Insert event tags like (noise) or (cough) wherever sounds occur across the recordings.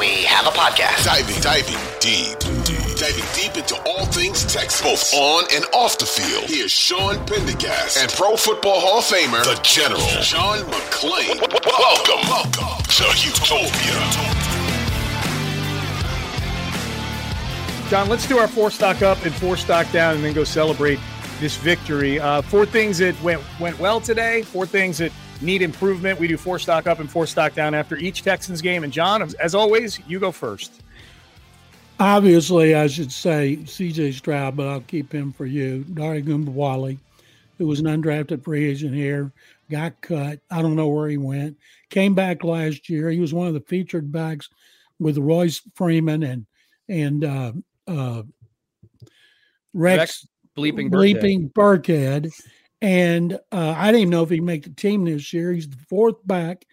we have a podcast. Diving, diving deep, deep, diving deep into all things Texas, both on and off the field. Here's Sean Pendergast and Pro Football Hall of Famer, the General, John McClain. Welcome, welcome to Utopia. John, let's do our four stock up and four stock down, and then go celebrate this victory. Uh, four things that went went well today. Four things that need improvement. We do four stock up and four stock down after each Texans game. And John, as always, you go first. Obviously, I should say C.J. Stroud, but I'll keep him for you. Dare Ogunbowale, who was an undrafted free agent here, got cut. I don't know where he went. Came back last year. He was one of the featured backs with Royce Freeman and and uh, uh, Rex, Rex bleeping bleeping Burkhead. And uh, I didn't even know if he'd make the team this year. He's the fourth back.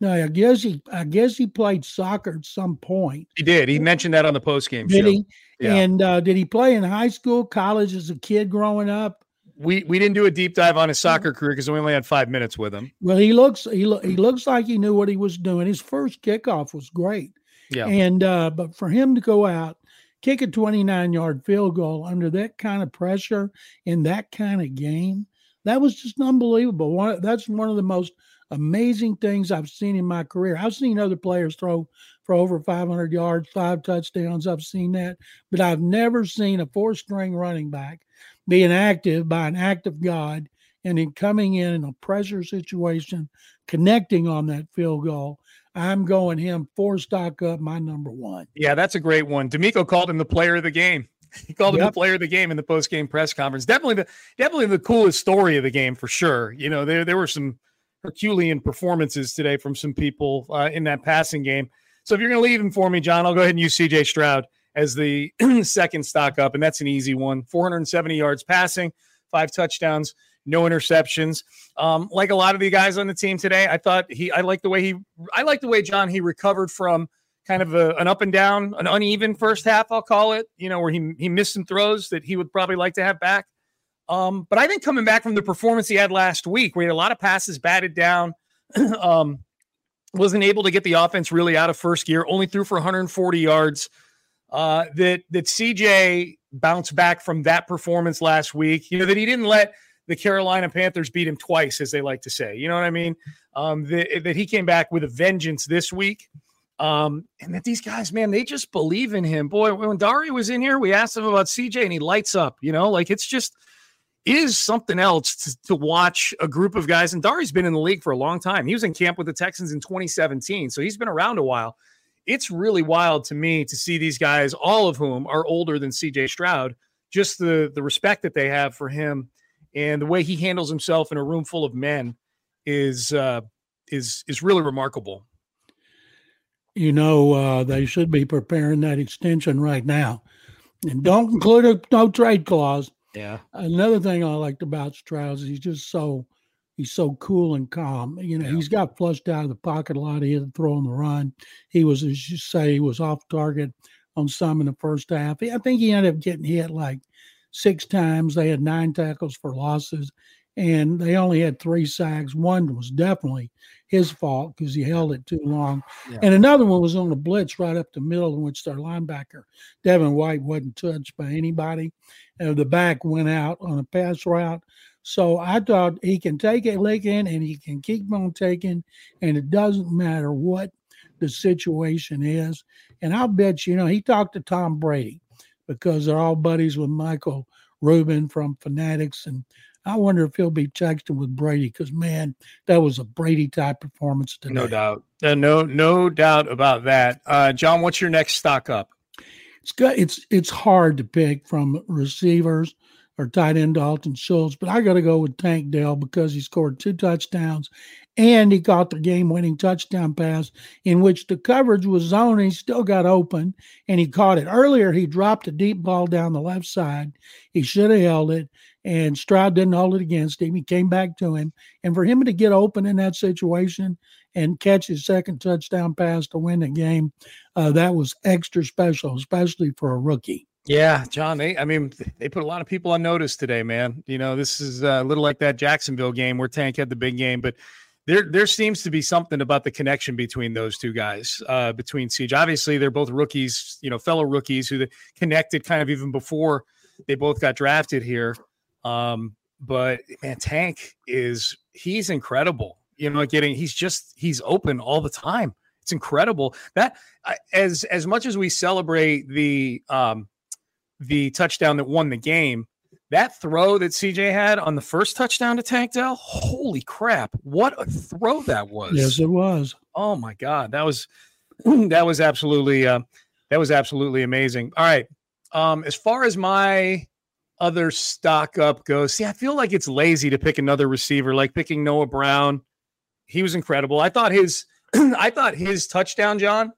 Now I guess he I guess he played soccer at some point. He did. He mentioned that on the post game show. he? Yeah. And uh, did he play in high school, college as a kid growing up? We we didn't do a deep dive on his soccer career because we only had five minutes with him. Well, he looks he lo- he looks like he knew what he was doing. His first kickoff was great. Yeah. And uh, but for him to go out, kick a 29 yard field goal under that kind of pressure in that kind of game, that was just unbelievable. One, that's one of the most amazing things I've seen in my career. I've seen other players throw for over 500 yards, five touchdowns. I've seen that, but I've never seen a four string running back being active by an act of God and then coming in in a pressure situation, connecting on that field goal. I'm going him four stock up, my number one. Yeah, that's a great one. DeMeco called him the player of the game. (laughs) He called him the player of the game in the post game press conference. Definitely the definitely the coolest story of the game for sure. You know, there there were some Herculean performances today from some people uh, in that passing game. So if you're going to leave him for me, John, I'll go ahead and use CJ Stroud as the (clears throat) second stock up, and that's an easy one. 470 yards passing, five touchdowns, no interceptions. Um, like a lot of the guys on the team today, I thought he, I like the way he, I like the way John he recovered from kind of a, an up and down, an uneven first half, I'll call it. You know, where he he missed some throws that he would probably like to have back. Um, but I think coming back from the performance he had last week, where he had a lot of passes batted down, (clears throat) um, wasn't able to get the offense really out of first gear, only threw for 140 yards. Uh, that that CJ bounced back from that performance last week. You know that he didn't let the Carolina Panthers beat him twice, as they like to say. You know what I mean? Um, that, that he came back with a vengeance this week. Um, and that these guys, man, they just believe in him. Boy, when Dare was in here, we asked him about CJ and he lights up, you know, like it's just is something else to, to watch a group of guys. And Dare's been in the league for a long time. He was in camp with the Texans in 2017, so he's been around a while. It's really wild to me to see these guys, all of whom are older than CJ Stroud, just the the respect that they have for him and the way he handles himself in a room full of men. is uh, is is really remarkable. You know, uh, they should be preparing that extension right now, and don't include a no trade clause. Yeah. Another thing I liked about Stroud is he's just so he's so cool and calm. You know, Yeah. he's got flushed out of the pocket a lot. He had to throw on the run. He was, as you say, he was off target on some in the first half. I think he ended up getting hit like six times. They had nine tackles for losses, and they only had three sacks. One was definitely his fault because he held it too long, Yeah. and another one was on a blitz right up the middle, in which their linebacker Devin White wasn't touched by anybody. and the back went out on a pass route. So I thought he can take a licking and he can keep on taking, and it doesn't matter what the situation is. And I'll bet you, you know, he talked to Tom Brady because they're all buddies with Michael Rubin from Fanatics. And I wonder if he'll be texting with Brady because, man, that was a Brady type performance today. No doubt. Uh, no, no doubt about that. Uh, John, what's your next stock up? it's good. It's it's hard to pick from receivers or tight end Dalton Schultz, but I got to go with Tank Dell because he scored two touchdowns and he caught the game-winning touchdown pass in which the coverage was zone. He still got open and he caught it earlier. He dropped a deep ball down the left side. He should have held it, and Stroud didn't hold it against him. He came back to him, and for him to get open in that situation and catch his second touchdown pass to win the game uh, that was extra special, especially for a rookie. Yeah, John. They, I mean, they put a lot of people on notice today, man. You know, this is uh, a little like that Jacksonville game where Tank had the big game, but there, there seems to be something about the connection between those two guys, uh, between Siege. Obviously, they're both rookies, you know, fellow rookies who connected kind of even before they both got drafted here. Um, but man, Tank is he's incredible. You know, getting he's just he's open all the time. It's incredible that as as much as we celebrate the um the touchdown that won the game, that throw that CJ had on the first touchdown to Tank Dell, holy crap, what a throw that was. Yes, it was. Oh my god, that was (clears throat) that was absolutely uh, that was absolutely amazing. All right, um, as far as my other stock up goes, see, I feel like it's lazy to pick another receiver, like picking Noah Brown. He was incredible. I thought his (clears throat) I thought his touchdown, John,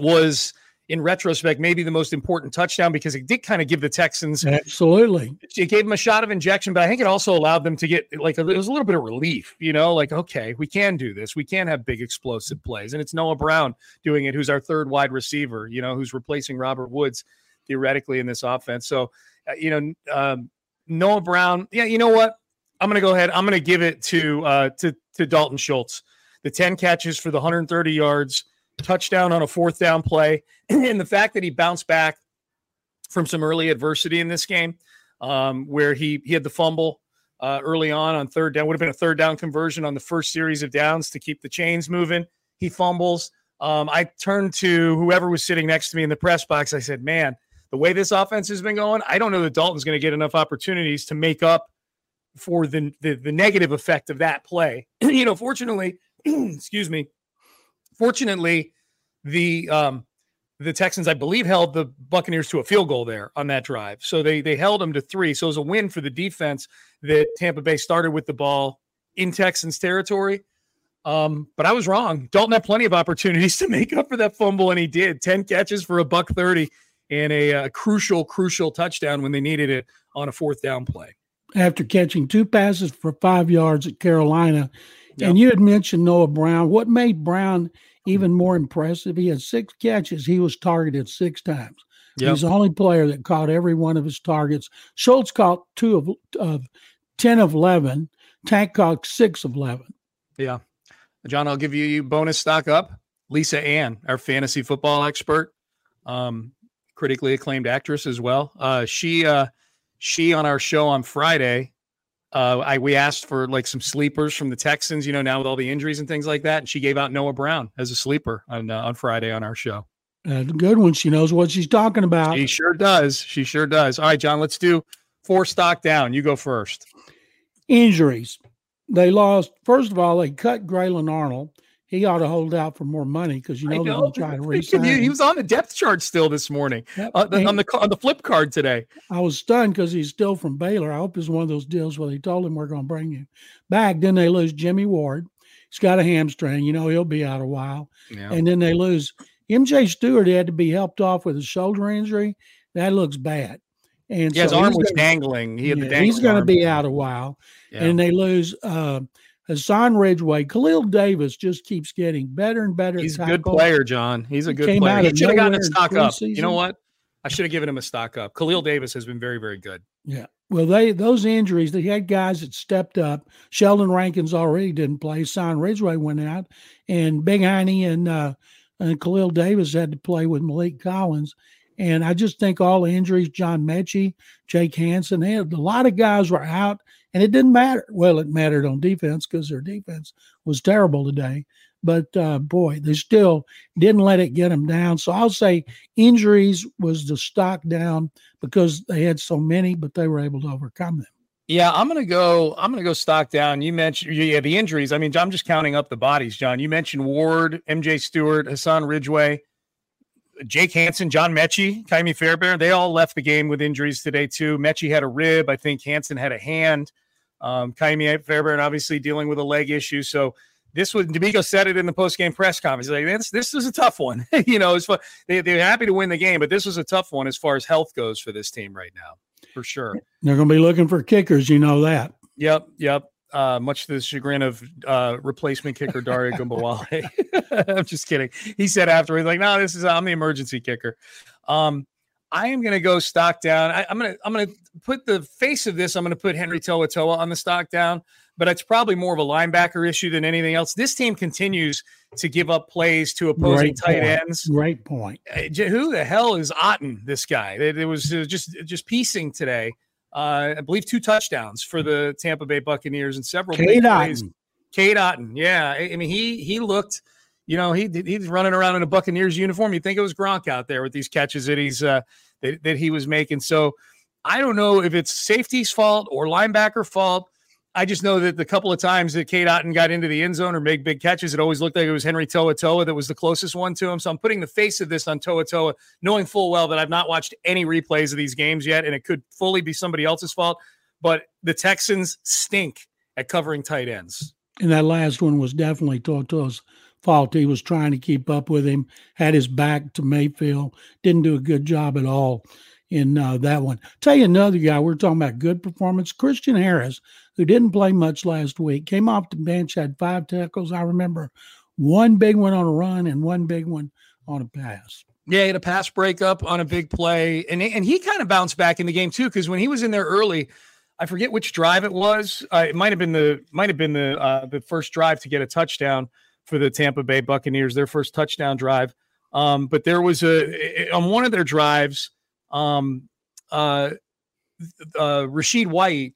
was in retrospect maybe the most important touchdown because it did kind of give the Texans Absolutely. it gave them a shot of injection, but I think it also allowed them to get like a, it was a little bit of relief, you know, like okay, we can do this. We can have big explosive plays, and it's Noah Brown doing it, who's our third wide receiver, you know, who's replacing Robert Woods theoretically in this offense. So, uh, you know, um, Noah Brown, yeah, you know what? I'm going to go ahead. I'm going to give it to uh, to to Dalton Schultz. The 10 catches for the 130 yards, touchdown on a fourth down play, (clears throat) and the fact that he bounced back from some early adversity in this game, um, where he he had the fumble uh, early on on third down. Would have been a third down conversion on the first series of downs to keep the chains moving. He fumbles. Um, I turned to whoever was sitting next to me in the press box. I said, "Man, the way this offense has been going, I don't know that Dalton's going to get enough opportunities to make up for the the, the negative effect of that play." (clears throat) you know, fortunately, (clears throat) excuse me. Fortunately, the um, the Texans, I believe, held the Buccaneers to a field goal there on that drive. So they they held them to three. So it was a win for the defense that Tampa Bay started with the ball in Texans territory. Um, but I was wrong. Dalton had plenty of opportunities to make up for that fumble, and he did. Ten catches for a buck thirty and a, uh crucial, crucial touchdown when they needed it on a fourth down play. After catching two passes for five yards at Carolina. Yep. And you had mentioned Noah Brown. What made Brown even more impressive? He had six catches. He was targeted six times. He's the only player that caught every one of his targets. Schultz caught two of, of 10 of 11. Tank caught six of 11. Yeah. John, I'll give you you bonus stock up. Lisa Ann, our fantasy football expert, um, critically acclaimed actress as well. Uh, she uh, she on our show on Friday, uh, I we asked for like some sleepers from the Texans, you know, now with all the injuries and things like that, and she gave out Noah Brown as a sleeper on uh, on Friday on our show. Uh, good one. She knows what she's talking about. She sure does. She sure does. All right, John, let's do four stock down. You go first. Injuries. They lost, first of all, they cut Graylin Arnold. He ought to hold out for more money because you know, they're going to try to (laughs) resign. he, he was on the depth chart still this morning yep. uh, the, on the on the flip card today. I was stunned because he's still from Baylor. I hope it's one of those deals where they told him we're going to bring you back. Then they lose Jimmy Ward. He's got a hamstring. You know he'll be out a while. Yeah. And then they lose MJ Stewart. He had to be helped off with a shoulder injury. That looks bad. And yeah, so his arm was gonna, dangling. He yeah, he's going to be out a while. Yeah. And they lose. Uh, Hassan Ridgeway, Khalil Davis just keeps getting better and better. He's a good player, John. He's a good he player. He should have gotten a stock up. You know what? I should have given him a stock up. Khalil Davis has been very, very good. Yeah. Well, they those injuries, they had guys that stepped up. Sheldon Rankins already didn't play. Hassan Ridgeway went out, and Big Heine and uh, and Khalil Davis had to play with Maliek Collins. And I just think all the injuries, John Metchie, Jake Hansen, they had, a lot of guys were out and it didn't matter. Well, it mattered on defense because their defense was terrible today. But uh, boy, they still didn't let it get them down. So I'll say injuries was the stock down because they had so many, but they were able to overcome them. Yeah, I'm gonna go. I'm gonna go stock down. You mentioned yeah the injuries. I mean, I'm just counting up the bodies, John. You mentioned Ward, MJ Stewart, Hassan Ridgeway, Jake Hansen, John Metchie, Ka'imi Fairbairn. They all left the game with injuries today too. Metchie had a rib. I think Hansen had a hand. Um, Ka'imi Fairbairn obviously dealing with a leg issue. So this was DeMeco said it in the post game press conference. Like, this, this is a tough one. (laughs) you know, it's fun. They, they're happy to win the game, but this was a tough one as far as health goes for this team right now, for sure. They're going to be looking for kickers. You know that. Yep. Yep. Uh, much to the chagrin of uh, replacement kicker Dare Ogunbowale. (laughs) I'm just kidding. He said afterwards, like, no, this is I'm the emergency kicker. Um, I am going to go stock down. I, am going to I'm going to put the face of this. I'm going to put Henry To'oTo'o on the stock down, but it's probably more of a linebacker issue than anything else. This team continues to give up plays to opposing Great tight point. ends. Great point. Uh, who the hell is Otton? This guy. It, it was just just piecing today. Uh, I believe two touchdowns for the Tampa Bay Buccaneers and several Cade plays. Otton. Cade Otton. Yeah, I, I mean he he looked you know, he he's running around in a Buccaneers uniform. You think it was Gronk out there with these catches that he's uh, that, that he was making. So I don't know if it's safety's fault or linebacker fault. I just know that the couple of times that Cade Otton got into the end zone or made big catches, it always looked like it was Henry To'oTo'o that was the closest one to him. So I'm putting the face of this on To'oTo'o, knowing full well that I've not watched any replays of these games yet, and it could fully be somebody else's fault. But the Texans stink at covering tight ends. And that last one was definitely To'oTo'o's fault. He was trying to keep up with him, had his back to Mayfield, didn't do a good job at all in uh, that one. Tell you another guy, we're talking about good performance. Christian Harris, who didn't play much last week, came off the bench, had five tackles. I remember one big one on a run and one big one on a pass. Yeah, he had a pass breakup on a big play, and and he kind of bounced back in the game too because when he was in there early, I forget which drive it was. Uh, it might have been the might have been the uh, the first drive to get a touchdown for the Tampa Bay Buccaneers, their first touchdown drive. Um, but there was a on one of their drives, um, uh, uh, Rachaad White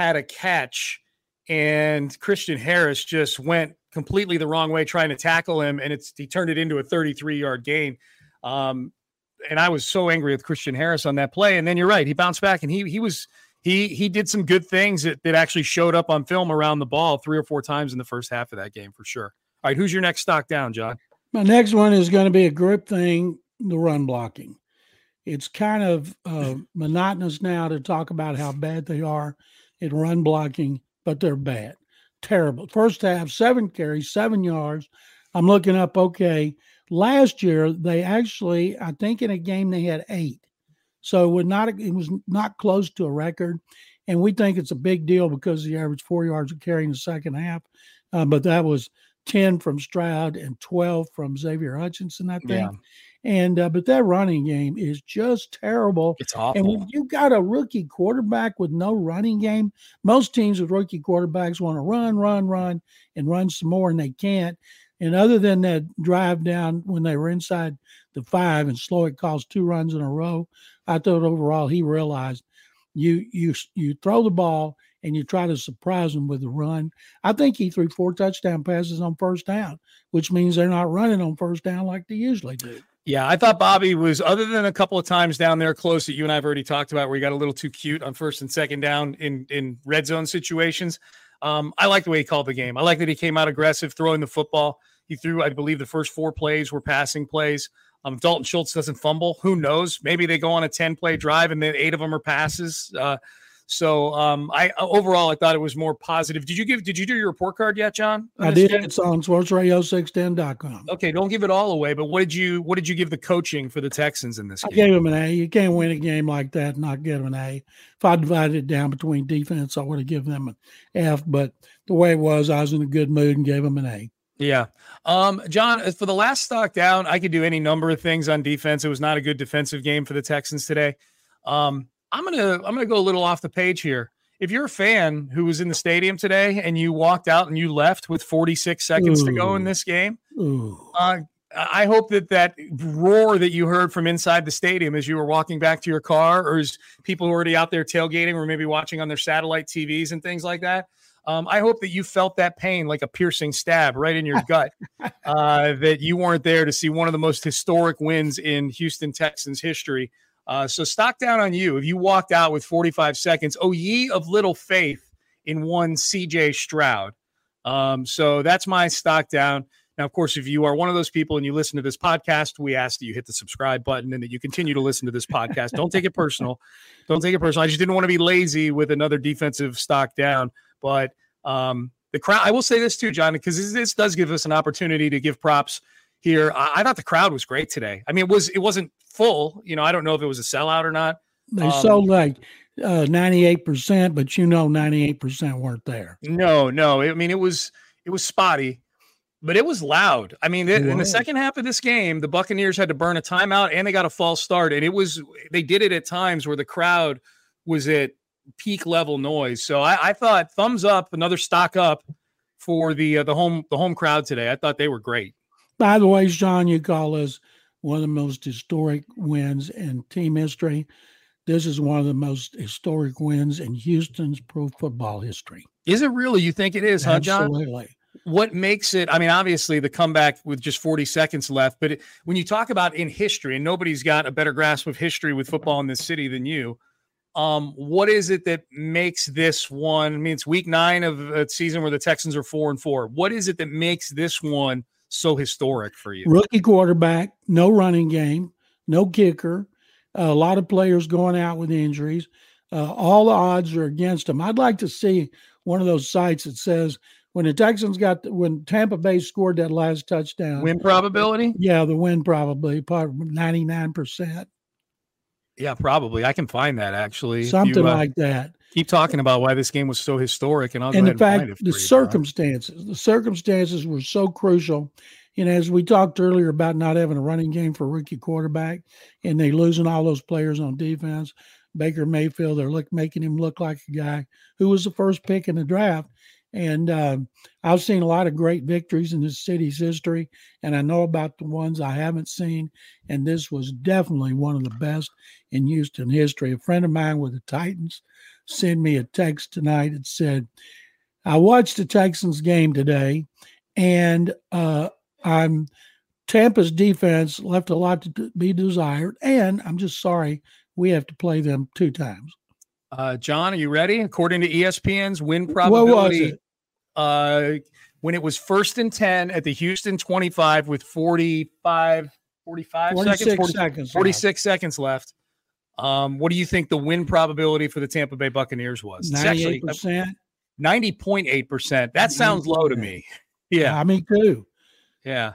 had a catch, and Christian Harris just went completely the wrong way trying to tackle him, and it's he turned it into a 33 yard gain. Um, and I was so angry with Christian Harris on that play. And then you're right, he bounced back and he he was he he did some good things that, that actually showed up on film around the ball three or four times in the first half of that game for sure. All right, who's your next stock down, John? My next one is going to be a group thing, the run blocking. It's kind of uh, monotonous now to talk about how bad they are at run blocking, but they're bad, terrible. First half, seven carries, seven yards. I'm looking up, okay. Last year, they actually, I think in a game, they had eight. So it, would not, it was not close to a record. And we think it's a big deal because the average four yards of carry in the second half. Uh, but that was 10 from Stroud and 12 from Xavier Hutchinson, I think. Yeah. And uh, but that running game is just terrible. It's awful. And when you got a rookie quarterback with no running game, most teams with rookie quarterbacks want to run, run, run, and run some more, and they can't. And other than that drive down when they were inside the five and Slowik caused two runs in a row, I thought overall he realized you you you throw the ball and you try to surprise them with the run. I think he threw four touchdown passes on first down, which means they're not running on first down like they usually do. Yeah, I thought Bobby was, other than a couple of times down there close that you and I have already talked about, where he got a little too cute on first and second down in in red zone situations. Um, I like the way he called the game. I like that he came out aggressive, throwing the football. He threw, I believe, the first four plays were passing plays. Um, Dalton Schultz doesn't fumble. Who knows? Maybe they go on a 10 play drive and then eight of them are passes. Uh, so um, I overall I thought it was more positive. Did you give did you do your report card yet, John? I did. It's on sportsradio610.com. Okay, don't give it all away, but what did you what did you give the coaching for the Texans in this game? I gave them an A. You can't win a game like that and not give them an A. If I divided it down between defense, I would have given them an F, but the way it was, I was in a good mood and gave them an A. Yeah. Um, John, for the last stock down, I could do any number of things on defense. It was not a good defensive game for the Texans today. Um, I'm gonna I'm gonna go a little off the page here. If you're a fan who was in the stadium today and you walked out and you left with 46 seconds Ooh. to go in this game, uh, I hope that that roar that you heard from inside the stadium as you were walking back to your car, or as people already out there tailgating, or maybe watching on their satellite TVs and things like that. Um, I hope that you felt that pain like a piercing stab right in your gut. (laughs) uh, that you weren't there to see one of the most historic wins in Houston Texans history. Uh, so stock down on you. If you walked out with 45 seconds, oh ye of little faith in one CJ Stroud. Um, so that's my stock down. Now, of course, if you are one of those people and you listen to this podcast, we ask that you hit the subscribe button and that you continue to listen to this podcast. Don't take it personal. (laughs) Don't take it personal. I just didn't want to be lazy with another defensive stock down. But um, the crowd, I will say this too, John, because this, this does give us an opportunity to give props here. I, I, thought the crowd was great today. I mean, it was it wasn't full. You know, I don't know if it was a sellout or not. They um, sold like uh, ninety eight percent, but you know, ninety eight percent weren't there. No, no. I mean, it was it was spotty, but it was loud. I mean, it, in the second half of this game, the Buccaneers had to burn a timeout and they got a false start, and it was they did it at times where the crowd was at peak level noise. So I, I thought thumbs up, another stock up for the uh, the home the home crowd today. I thought they were great. By the way, Sean, you call this one of the most historic wins in team history. This is one of the most historic wins in Houston's pro football history. Is it really? You think it is, huh, John? Absolutely. What makes it? I mean, obviously the comeback with just 40 seconds left, but it, when you talk about in history, and nobody's got a better grasp of history with football in this city than you, um, what is it that makes this one? I mean, it's week nine of a season where the Texans are four and four. What is it that makes this one so historic for you? Rookie quarterback, no running game, no kicker, a lot of players going out with injuries. Uh, all the odds are against them. I'd like to see one of those sites that says when the Texans got the, when Tampa Bay scored that last touchdown, win probability. Yeah, the win probably ninety nine percent. Yeah, probably. I can find that actually. Something you, uh, like that. Keep talking about why this game was so historic, and I'll and the fact the circumstances, the circumstances were so crucial. Know, as we talked earlier about not having a running game for rookie quarterback, and they losing all those players on defense. Baker Mayfield, they're look making him look like a guy who was the first pick in the draft. And uh, I've seen a lot of great victories in this city's history, and I know about the ones I haven't seen. And this was definitely one of the best in Houston history. A friend of mine with the Titans sent me a text tonight that said, I watched the Texans game today, and uh, I'm Tampa's defense left a lot to be desired, and I'm just sorry we have to play them two times. Uh, John, are you ready? According to ESPN's win probability, uh, when it was first and 10 at the Houston 25 with 45, 45 seconds, 40, seconds 46 left. seconds left. Um, what do you think the win probability for the Tampa Bay Buccaneers was? 98%. 90.8%. That sounds low to me. (laughs) Yeah. I mean, too. Yeah.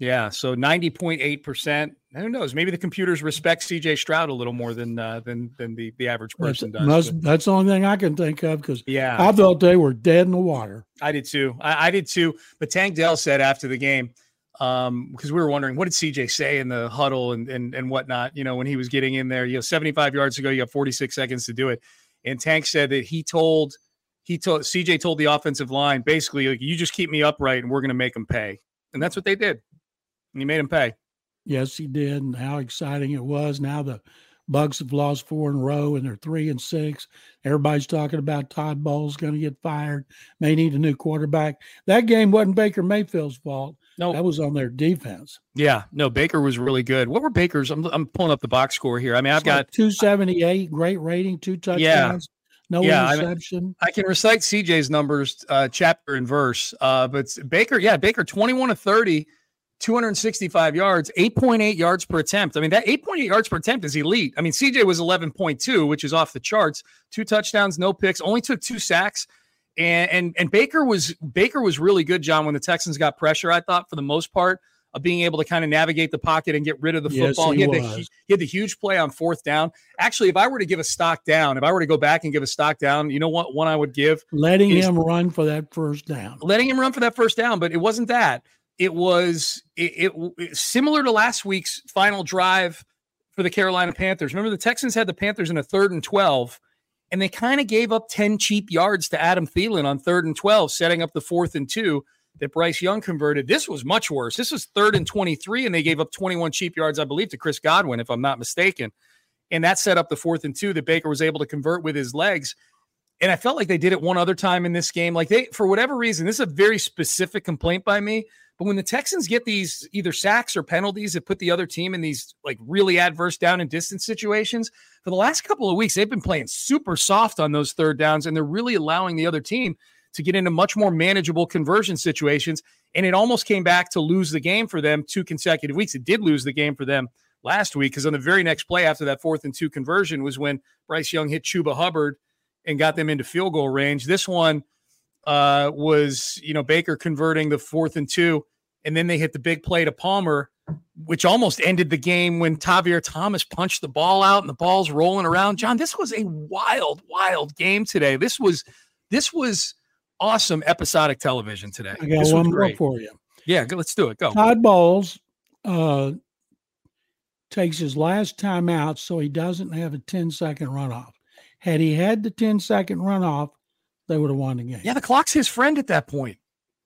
Yeah. So 90.8%. Who knows? Maybe the computers respect CJ Stroud a little more than uh, than than the, the average person that's, does. That's, that's, the only thing I can think of because yeah, I thought they were dead in the water. I did too. I, I did too. But Tank Dell said after the game, um, because we were wondering what did CJ say in the huddle and and and whatnot. You know, when he was getting in there, you know, 75 yards ago, you have 46 seconds to do it. And Tank said that he told he told CJ told the offensive line basically like you just keep me upright and we're going to make them pay. And that's what they did. And he made him pay. Yes, he did. And how exciting it was. Now the Bucks have lost four in a row and they're three and six. Everybody's talking about Todd Bowles going to get fired. May need a new quarterback. That game wasn't Baker Mayfield's fault. No, that was on their defense. Yeah, no, Baker was really good. What were Baker's? I'm, I'm pulling up the box score here. I mean, I've it's got like 278, great rating, two touchdowns. no Yeah, I mean- interception. I can recite CJ's numbers, uh, chapter and verse. Uh, but Baker, yeah, Baker, 21 to 30, 265 yards, 8.8 yards per attempt. I mean, that 8.8 yards per attempt is elite. I mean, CJ was 11.2, which is off the charts. Two touchdowns, no picks, only took two sacks. And, and and Baker was Baker was really good, John, when the Texans got pressure, I thought, for the most part, of being able to kind of navigate the pocket and get rid of the Yes, football. he had the, he had the huge play on fourth down. Actually, if I were to give a stock down, if I were to go back and give a stock down, you know what one I would give? Letting him run for that first down. letting him run for that first down, but it wasn't that. It was it, it, similar to last week's final drive for the Carolina Panthers. Remember, the Texans had the Panthers in a third and twelve, and they kind of gave up ten cheap yards to Adam Thielen on third and twelve, setting up the fourth and two that Bryce Young converted. This was much worse. This was third and twenty three, and they gave up twenty one cheap yards, I believe, to Chris Godwin, if I'm not mistaken. And that set up the fourth and two that Baker was able to convert with his legs and I felt like they did it one other time in this game. Like they, for whatever reason, this is a very specific complaint by me. But when the Texans get these either sacks or penalties that put the other team in these like really adverse down and distance situations, for the last couple of weeks, they've been playing super soft on those third downs, and they're really allowing the other team to get into much more manageable conversion situations. And it almost came back to lose the game for them two consecutive weeks. It did lose the game for them last week because on the very next play after that fourth and two conversion was when Bryce Young hit Chuba Hubbard and got them into field goal range. This one uh, was, you know, Baker converting the fourth and two, and then they hit the big play to Palmer, which almost ended the game when Tavierre Thomas punched the ball out and the ball's rolling around. John, this was a wild, wild game today. This was, this was awesome episodic television today. I got this one more for you. Yeah, let's do it. Go. Todd Bowles uh, takes his last time out so he doesn't have a 10 second runoff. Had he had the 10 second runoff, they would have won the game. Yeah, the clock's his friend at that point.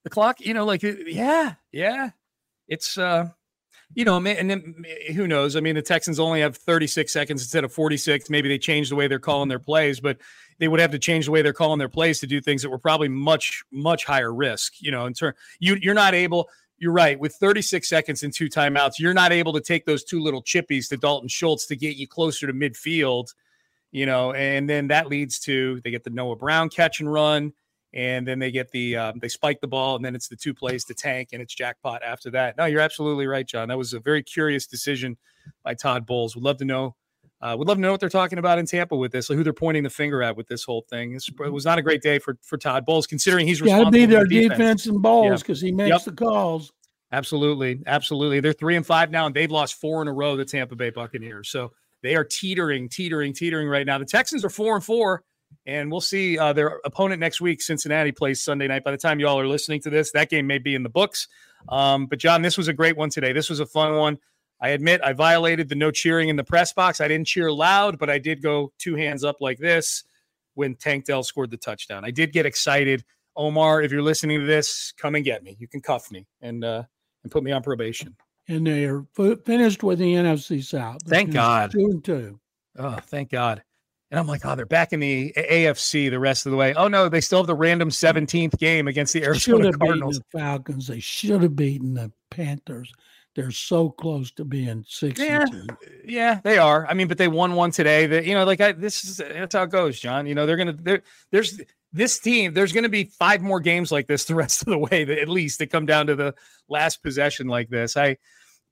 The clock, you know, like yeah, yeah. It's uh, you know, and then who knows? I mean, the Texans only have 36 seconds instead of 46. Maybe they changed the way they're calling their plays, but they would have to change the way they're calling their plays to do things that were probably much, much higher risk. You know, in turn, you you're not able. You're right. With 36 seconds and two timeouts, you're not able to take those two little chippies to Dalton Schultz to get you closer to midfield you know, and then that leads to they get the Noah Brown catch and run, and then they get the um, they spike the ball, and then it's the two plays to tank, and it's jackpot after that. No, you're absolutely right, John. That was a very curious decision by Todd Bowles. Would love to know. Uh, would love to know what they're talking about in Tampa with this, like who they're pointing the finger at with this whole thing. It's- it was not a great day for for Todd Bowles, considering he's to responsible be for their the defense, and Bowles Yeah. because he makes Yep. the calls. Absolutely, absolutely. They're three and five now, and they've lost four in a row. The Tampa Bay Buccaneers, so they are teetering, teetering, teetering right now. The Texans are four and four, and we'll see uh, their opponent next week. Cincinnati plays Sunday night. By the time y'all are listening to this, that game may be in the books. Um, but John, this was a great one today. This was a fun one. I admit I violated the no cheering in the press box. I didn't cheer loud, but I did go two hands up like this when Tank Dell scored the touchdown. I did get excited. Omar, if you're listening to this, come and get me. You can cuff me and uh, and put me on probation. And they're fi- finished with the NFC South. Thank God. Two and two. Oh, thank God. And I'm like, oh, they're back in the AFC the rest of the way. Oh no, they still have the random 17th game against the Arizona Cardinals. the Falcons. They should have beaten the Panthers. They're so close to being six Yeah. and two. Yeah, they are. I mean, but they won one today. That you know, like I, this is that's how it goes, John. You know, they're gonna there. There's this team. There's gonna be five more games like this the rest of the way. That at least to come down to the last possession like this. I,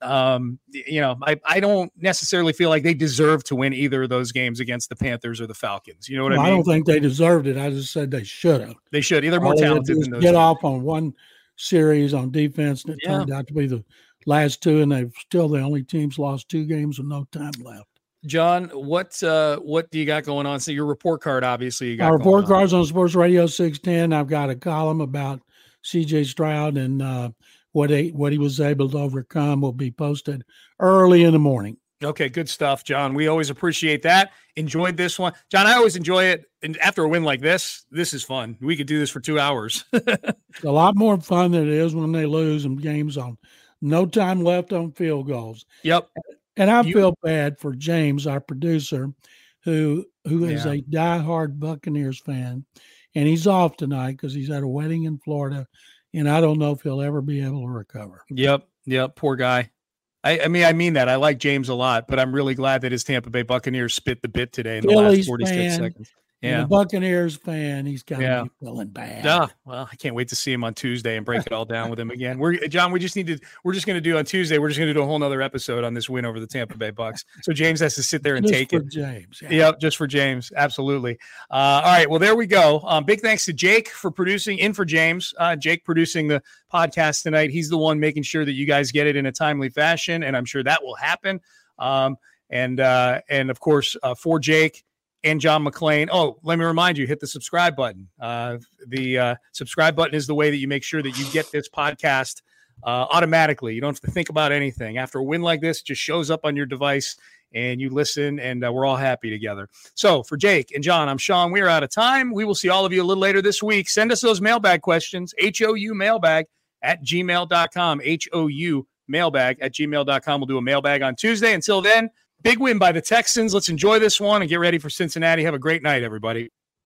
um, you know, I I don't necessarily feel like they deserve to win either of those games against the Panthers or the Falcons. You know what Well, I mean? I don't think they deserved it. I just said they should have. they should. They're more All they had to talented than those. Get teams. off on one series on defense, and it Yeah. turned out to be the last two, and they've still the only teams lost two games with no time left. John, what uh what do you got going on? So your report card, obviously, you got Our report on. cards on Sports Radio six ten. I've got a column about C.J. Stroud and uh, what he what he was able to overcome will be posted early in the morning. Okay, good stuff, John. We always appreciate that. Enjoyed this one, John. I always enjoy it, and after a win like this, this is fun. We could do this for two hours. (laughs) It's a lot more fun than it is when they lose in games on no time left on field goals. yep. And I You- feel bad for James, our producer, who who is Yeah. a diehard Buccaneers fan, and he's off tonight because he's at a wedding in Florida, and I don't know if he'll ever be able to recover. Yep. Yep. Poor guy. I, I mean, I mean that. I like James a lot, but I'm really glad that his Tampa Bay Buccaneers spit the bit today in the last Phillies 46 fan. seconds. Yeah. Buccaneers fan, he's got to yeah. be feeling bad. Yeah. Well, I can't wait to see him on Tuesday and break it all down with him again. We're John. We just need to. We're just going to do on Tuesday. We're just going to do a whole nother episode on this win over the Tampa Bay Bucks. So James has to sit there and just take it. James. Yeah. Yep, just for James. Absolutely. Uh, all right. Well, there we go. Um, big thanks to Jake for producing in for James. Uh, Jake producing the podcast tonight. He's the one making sure that you guys get it in a timely fashion, and I'm sure that will happen. Um, and uh, and of course uh, for Jake and John McClain. Oh, let me remind you, hit the subscribe button. Uh, the uh, subscribe button is the way that you make sure that you get this podcast uh, automatically. You don't have to think about anything. After a win like this, it just shows up on your device and you listen, and uh, we're all happy together. So for Jake and John, I'm Sean. We are out of time. We will see all of you a little later this week. Send us those mailbag questions, HOU mailbag at gmail.com, HOU mailbag at gmail.com. We'll do a mailbag on Tuesday. Until then, Big win by the Texans. Let's enjoy this one and get ready for Cincinnati. Have a great night, everybody.